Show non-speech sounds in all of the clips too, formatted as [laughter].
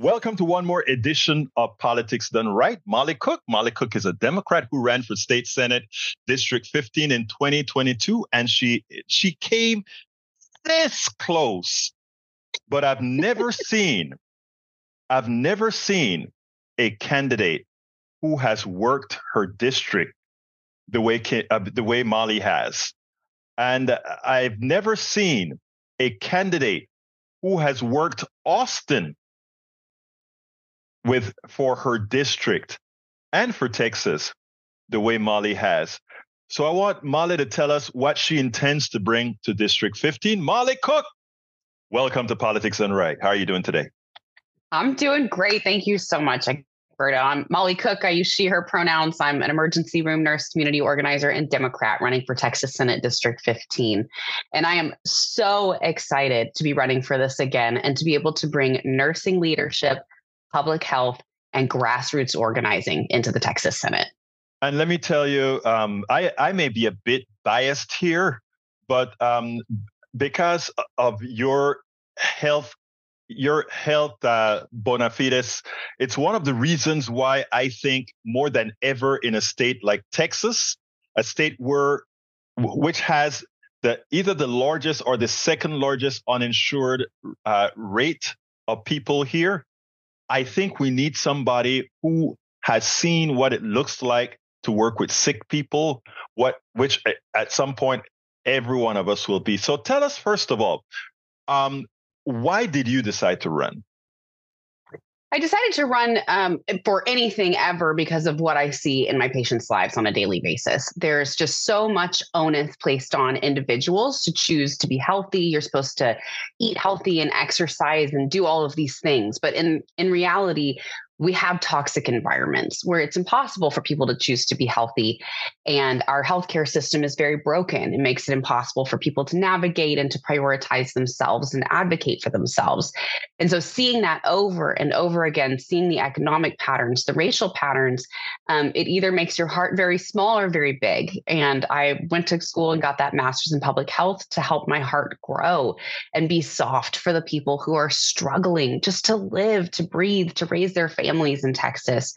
Welcome to one more edition of Politics Done Right. Molly Cook. Molly Cook is a Democrat who ran for state senate district 15 in 2022 and she she came this close. But I've never [laughs] seen I've never seen a candidate who has worked her district the way uh, the way Molly has. And I've never seen a candidate who has worked Austin with for her district and for Texas the way Molly has. So I want Molly to tell us what she intends to bring to District 15. Molly Cook, welcome to Politics Done Right. How are you doing today? I'm doing great. Thank you so much. Egberto. I'm Molly Cook. I use she, her pronouns. I'm an emergency room nurse, community organizer, and Democrat running for Texas Senate District 15. And I am so excited to be running for this again and to be able to bring nursing leadership public health, and grassroots organizing into the Texas Senate. And let me tell you, um, I, I may be a bit biased here, but um, because of your health your health uh, bona fides it's one of the reasons why i think more than ever in a state like texas a state where which has the either the largest or the second largest uninsured uh, rate of people here I think we need somebody who has seen what it looks like to work with sick people, what which at some point every one of us will be. So tell us first of all, um, why did you decide to run? I decided to run um, for anything ever because of what I see in my patients' lives on a daily basis. There's just so much onus placed on individuals to choose to be healthy. You're supposed to eat healthy and exercise and do all of these things, but in in reality, we have toxic environments where it's impossible for people to choose to be healthy. And our healthcare system is very broken. It makes it impossible for people to navigate and to prioritize themselves and advocate for themselves. And so, seeing that over and over again, seeing the economic patterns, the racial patterns, um, it either makes your heart very small or very big. And I went to school and got that master's in public health to help my heart grow and be soft for the people who are struggling just to live, to breathe, to raise their family families in Texas.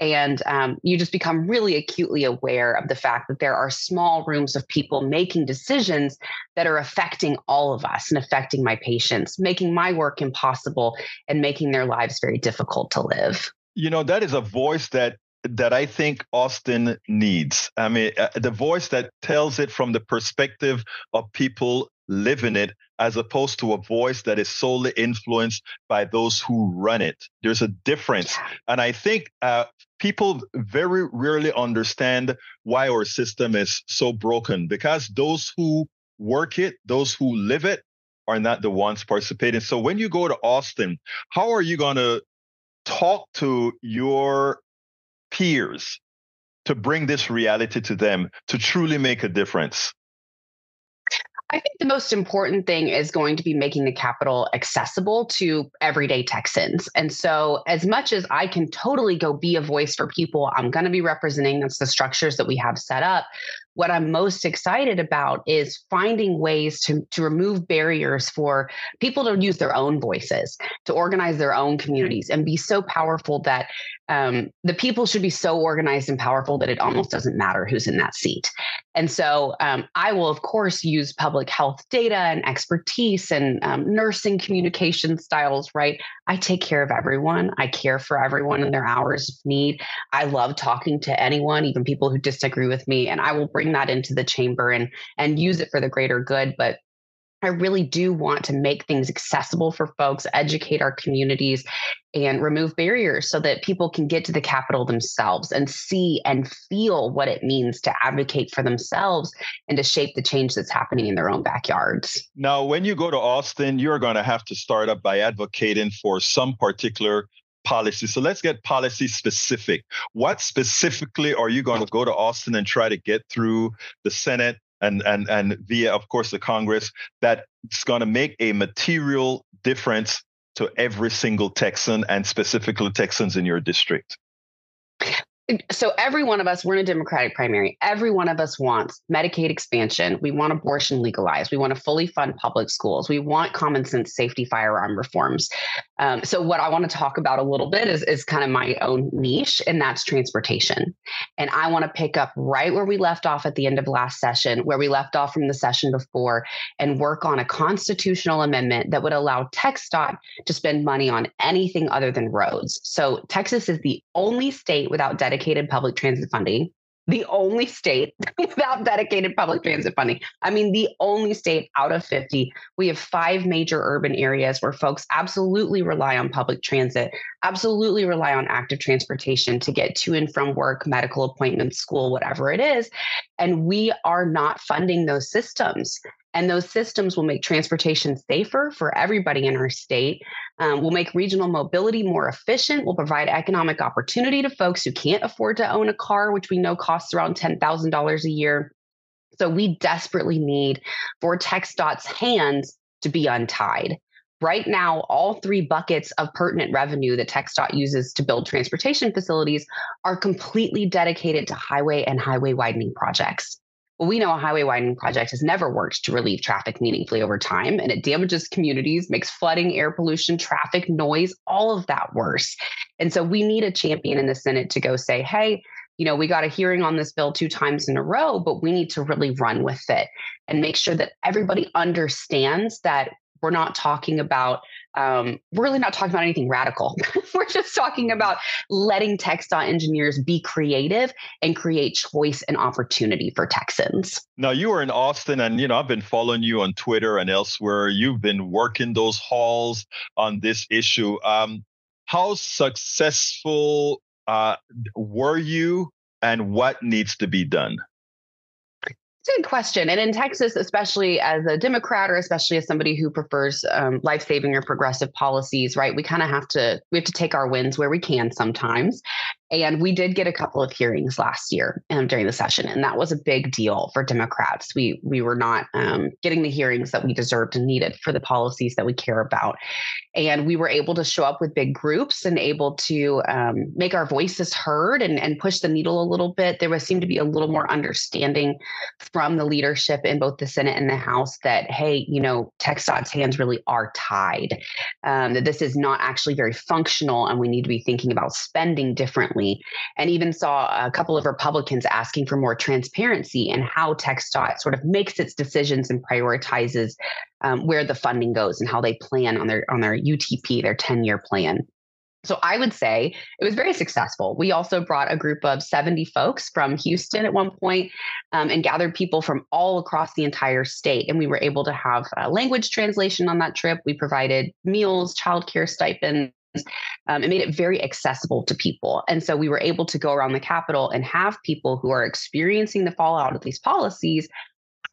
And um, you just become really acutely aware of the fact that there are small rooms of people making decisions that are affecting all of us and affecting my patients, making my work impossible and making their lives very difficult to live. You know, that is a voice that that I think Austin needs. I mean, uh, the voice that tells it from the perspective of people living it as opposed to a voice that is solely influenced by those who run it. There's a difference. And I think uh, people very rarely understand why our system is so broken because those who work it, those who live it, are not the ones participating. So when you go to Austin, how are you going to talk to your peers to bring this reality to them to truly make a difference? I think the most important thing is going to be making the capital accessible to everyday Texans. And so, as much as I can totally go be a voice for people, I'm going to be representing that's the structures that we have set up what I'm most excited about is finding ways to, to remove barriers for people to use their own voices, to organize their own communities, and be so powerful that um, the people should be so organized and powerful that it almost doesn't matter who's in that seat. And so um, I will, of course, use public health data and expertise and um, nursing communication styles, right? I take care of everyone. I care for everyone in their hours of need. I love talking to anyone, even people who disagree with me, and I will bring bring that into the chamber and and use it for the greater good but I really do want to make things accessible for folks, educate our communities, and remove barriers so that people can get to the Capitol themselves and see and feel what it means to advocate for themselves and to shape the change that's happening in their own backyards. Now, when you go to Austin, you're going to have to start up by advocating for some particular policy. So let's get policy specific. What specifically are you going to go to Austin and try to get through the Senate and and and via, of course, the Congress that's going to make a material difference to every single Texan and specifically Texans in your district? So every one of us we're in a democratic primary. Every one of us wants medicaid expansion. We want abortion legalized. We want to fully fund public schools. We want common sense safety firearm reforms. Um, so what I want to talk about a little bit is, is kind of my own niche, and that's transportation. And I want to pick up right where we left off at the end of last session, where we left off from the session before, and work on a constitutional amendment that would allow TxDOT to spend money on anything other than roads. So Texas is the only state without dedicated public transit funding the only state [laughs] without dedicated public transit funding. I mean, the only state out of 50. We have five major urban areas where folks absolutely rely on public transit, absolutely rely on active transportation to get to and from work, medical appointments, school, whatever it is. And we are not funding those systems. And those systems will make transportation safer for everybody in our state. Um, will make regional mobility more efficient. Will provide economic opportunity to folks who can't afford to own a car, which we know costs around $10,000 a year. So we desperately need for TxDOT's hands to be untied. Right now, all three buckets of pertinent revenue that TxDOT uses to build transportation facilities are completely dedicated to highway and highway widening projects. Well, we know a highway widening project has never worked to relieve traffic meaningfully over time, and it damages communities, makes flooding, air pollution, traffic, noise, all of that worse. And so we need a champion in the Senate to go say, hey, you know, we got a hearing on this bill two times in a row, but we need to really run with it and make sure that everybody understands that we're not talking about um, we're really not talking about anything radical. [laughs] we're just talking about letting TxDOT engineers be creative and create choice and opportunity for Texans. Now you are in Austin, and you know I've been following you on Twitter and elsewhere. You've been working those halls on this issue. Um, how successful uh, were you, and what needs to be done? Good question. And in Texas, especially as a Democrat or especially as somebody who prefers um, life saving or progressive policies, right? We kind of have to we have to take our wins where we can sometimes. And we did get a couple of hearings last year um, during the session, and that was a big deal for Democrats. We we were not um, getting the hearings that we deserved and needed for the policies that we care about, and we were able to show up with big groups and able to um, make our voices heard and, and push the needle a little bit. There was seemed to be a little more understanding from the leadership in both the Senate and the House that hey, you know, TxDOT's hands really are tied. Um, that this is not actually very functional, and we need to be thinking about spending differently recently, and even saw a couple of Republicans asking for more transparency in how TxDOT sort of makes its decisions and prioritizes um, where the funding goes and how they plan on their on their UTP, their 10 year plan. So I would say it was very successful. We also brought a group of 70 folks from Houston at one point, um, and gathered people from all across the entire state. And we were able to have language translation on that trip. We provided meals, childcare stipends, um, it made it very accessible to people. And so we were able to go around the Capitol and have people who are experiencing the fallout of these policies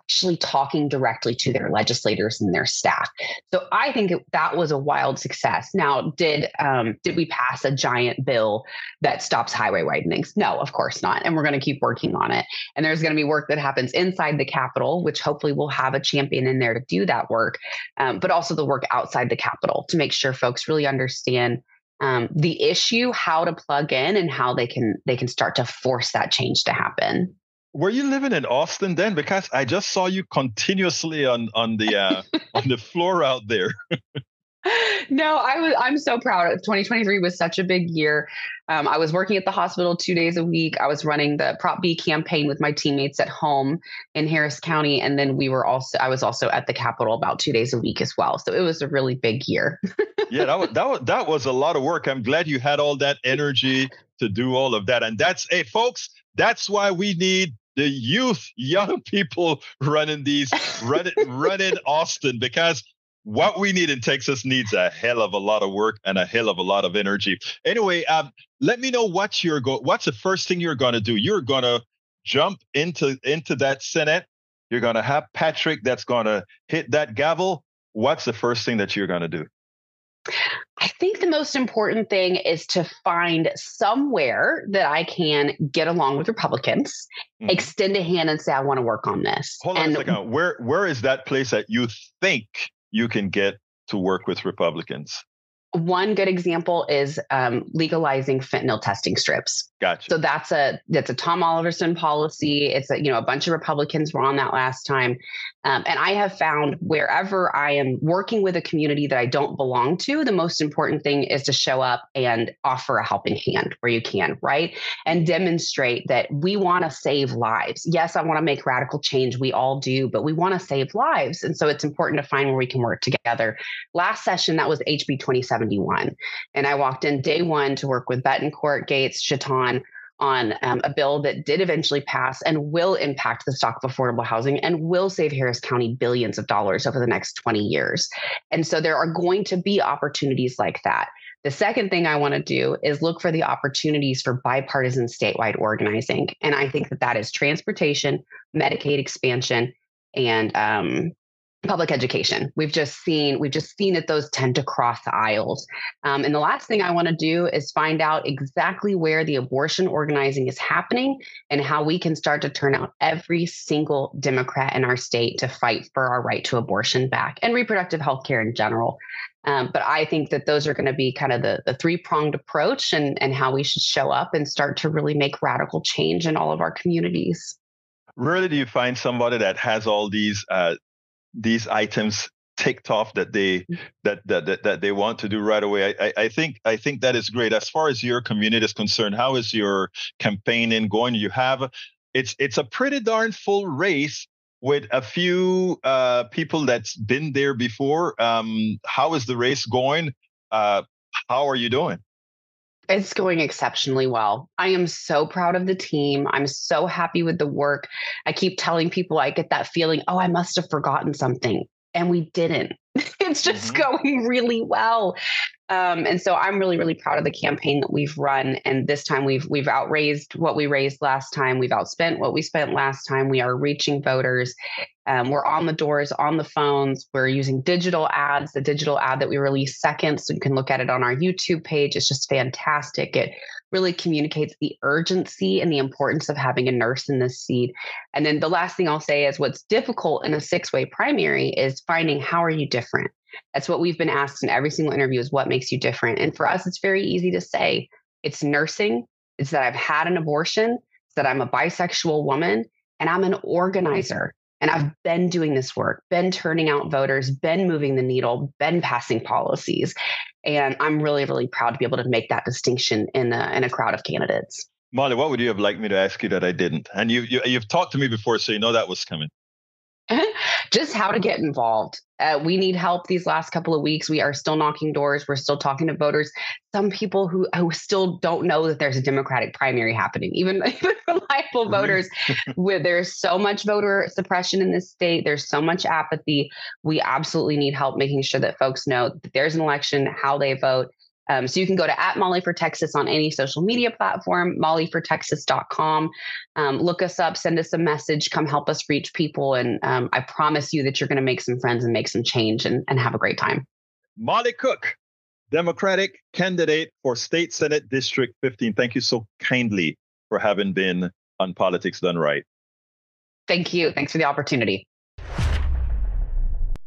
actually talking directly to their legislators and their staff. So I think it, that was a wild success. Now, did um, did we pass a giant bill that stops highway widenings? No, of course not. And we're going to keep working on it. And there's going to be work that happens inside the Capitol, which hopefully we'll have a champion in there to do that work, um, but also the work outside the Capitol to make sure folks really understand um, the issue, how to plug in, and how they can they can start to force that change to happen were you living in Austin then? Because I just saw you continuously on on the uh, [laughs] on the floor out there. [laughs] no, I was. I'm so proud. 2023 was such a big year. Um, I was working at the hospital two days a week. I was running the Prop B campaign with my teammates at home in Harris County, and then we were also. I was also at the Capitol about two days a week as well. So it was a really big year. [laughs] yeah, that was, that was that was a lot of work. I'm glad you had all that energy to do all of that. And that's hey, folks. That's why we need the youth, young [laughs] people running these, running, running Austin because what we need in Texas needs a hell of a lot of work and a hell of a lot of energy. Anyway, um, let me know what you're going. What's the first thing you're going to do? You're going to jump into into that Senate. You're going to have Patrick that's going to hit that gavel. What's the first thing that you're going to do? I think the most important thing is to find somewhere that I can get along with Republicans, mm-hmm. extend a hand and say, I want to work on this. Hold on a second. Where where is that place that you think you can get to work with Republicans? One good example is um, legalizing fentanyl testing strips. Gotcha. So that's a that's a Tom Oliverson policy. It's a you know a bunch of Republicans were on that last time, um, and I have found wherever I am working with a community that I don't belong to, the most important thing is to show up and offer a helping hand where you can, right, and demonstrate that we want to save lives. Yes, I want to make radical change. We all do, but we want to save lives, and so it's important to find where we can work together. Last session that was HB 2071, and I walked in day one to work with Bettencourt, Gates, Chiton on um, a bill that did eventually pass and will impact the stock of affordable housing and will save Harris County billions of dollars over the next 20 years. And so there are going to be opportunities like that. The second thing I want to do is look for the opportunities for bipartisan statewide organizing. And I think that that is transportation, Medicaid expansion, and um, public education. We've just seen we've just seen that those tend to cross aisles. Um, and the last thing I want to do is find out exactly where the abortion organizing is happening and how we can start to turn out every single Democrat in our state to fight for our right to abortion back and reproductive health care in general. Um, but I think that those are going to be kind of the, the three pronged approach and, and how we should show up and start to really make radical change in all of our communities. Really, do you find somebody that has all these uh, these items ticked off that they that that that, that they want to do right away. I, I think I think that is great. As far as your community is concerned, how is your campaigning going? You have it's it's a pretty darn full race with a few uh, people that's been there before. Um, how is the race going? Uh, how are you doing? It's going exceptionally well. I am so proud of the team. I'm so happy with the work. I keep telling people I get that feeling, oh, I must have forgotten something. And we didn't. [laughs] it's just mm-hmm. going really well. Um, and so I'm really, really proud of the campaign that we've run. And this time we've we've outraised what we raised last time. We've outspent what we spent last time. We are reaching voters. Um, we're on the doors, on the phones. We're using digital ads. The digital ad that we released second, so you can look at it on our YouTube page. It's just fantastic. It really communicates the urgency and the importance of having a nurse in this seat. And then the last thing I'll say is what's difficult in a six-way primary is finding how are you different that's what we've been asked in every single interview is what makes you different. And for us, it's very easy to say it's nursing, it's that I've had an abortion, it's that I'm a bisexual woman, and I'm an organizer. And I've been doing this work, been turning out voters, been moving the needle, been passing policies. And I'm really, really proud to be able to make that distinction in a, in a crowd of candidates. Molly, what would you have liked me to ask you that I didn't? And you, you you've talked to me before, so you know that was coming. [laughs] just how to get involved. Uh, we need help these last couple of weeks. We are still knocking doors. We're still talking to voters. Some people who, who still don't know that there's a Democratic primary happening, even, [laughs] even reliable voters. where there's so much voter suppression in this state, there's so much apathy. We absolutely need help making sure that folks know that there's an election, how they vote, um, so you can go to at Molly for Texas on any social media platform, mollyfortexas.com. Um, look us up, send us a message, come help us reach people. And um, I promise you that you're going to make some friends and make some change and, and have a great time. Molly Cook, Democratic candidate for State Senate District 15. Thank you so kindly for having been on Politics Done Right. Thank you. Thanks for the opportunity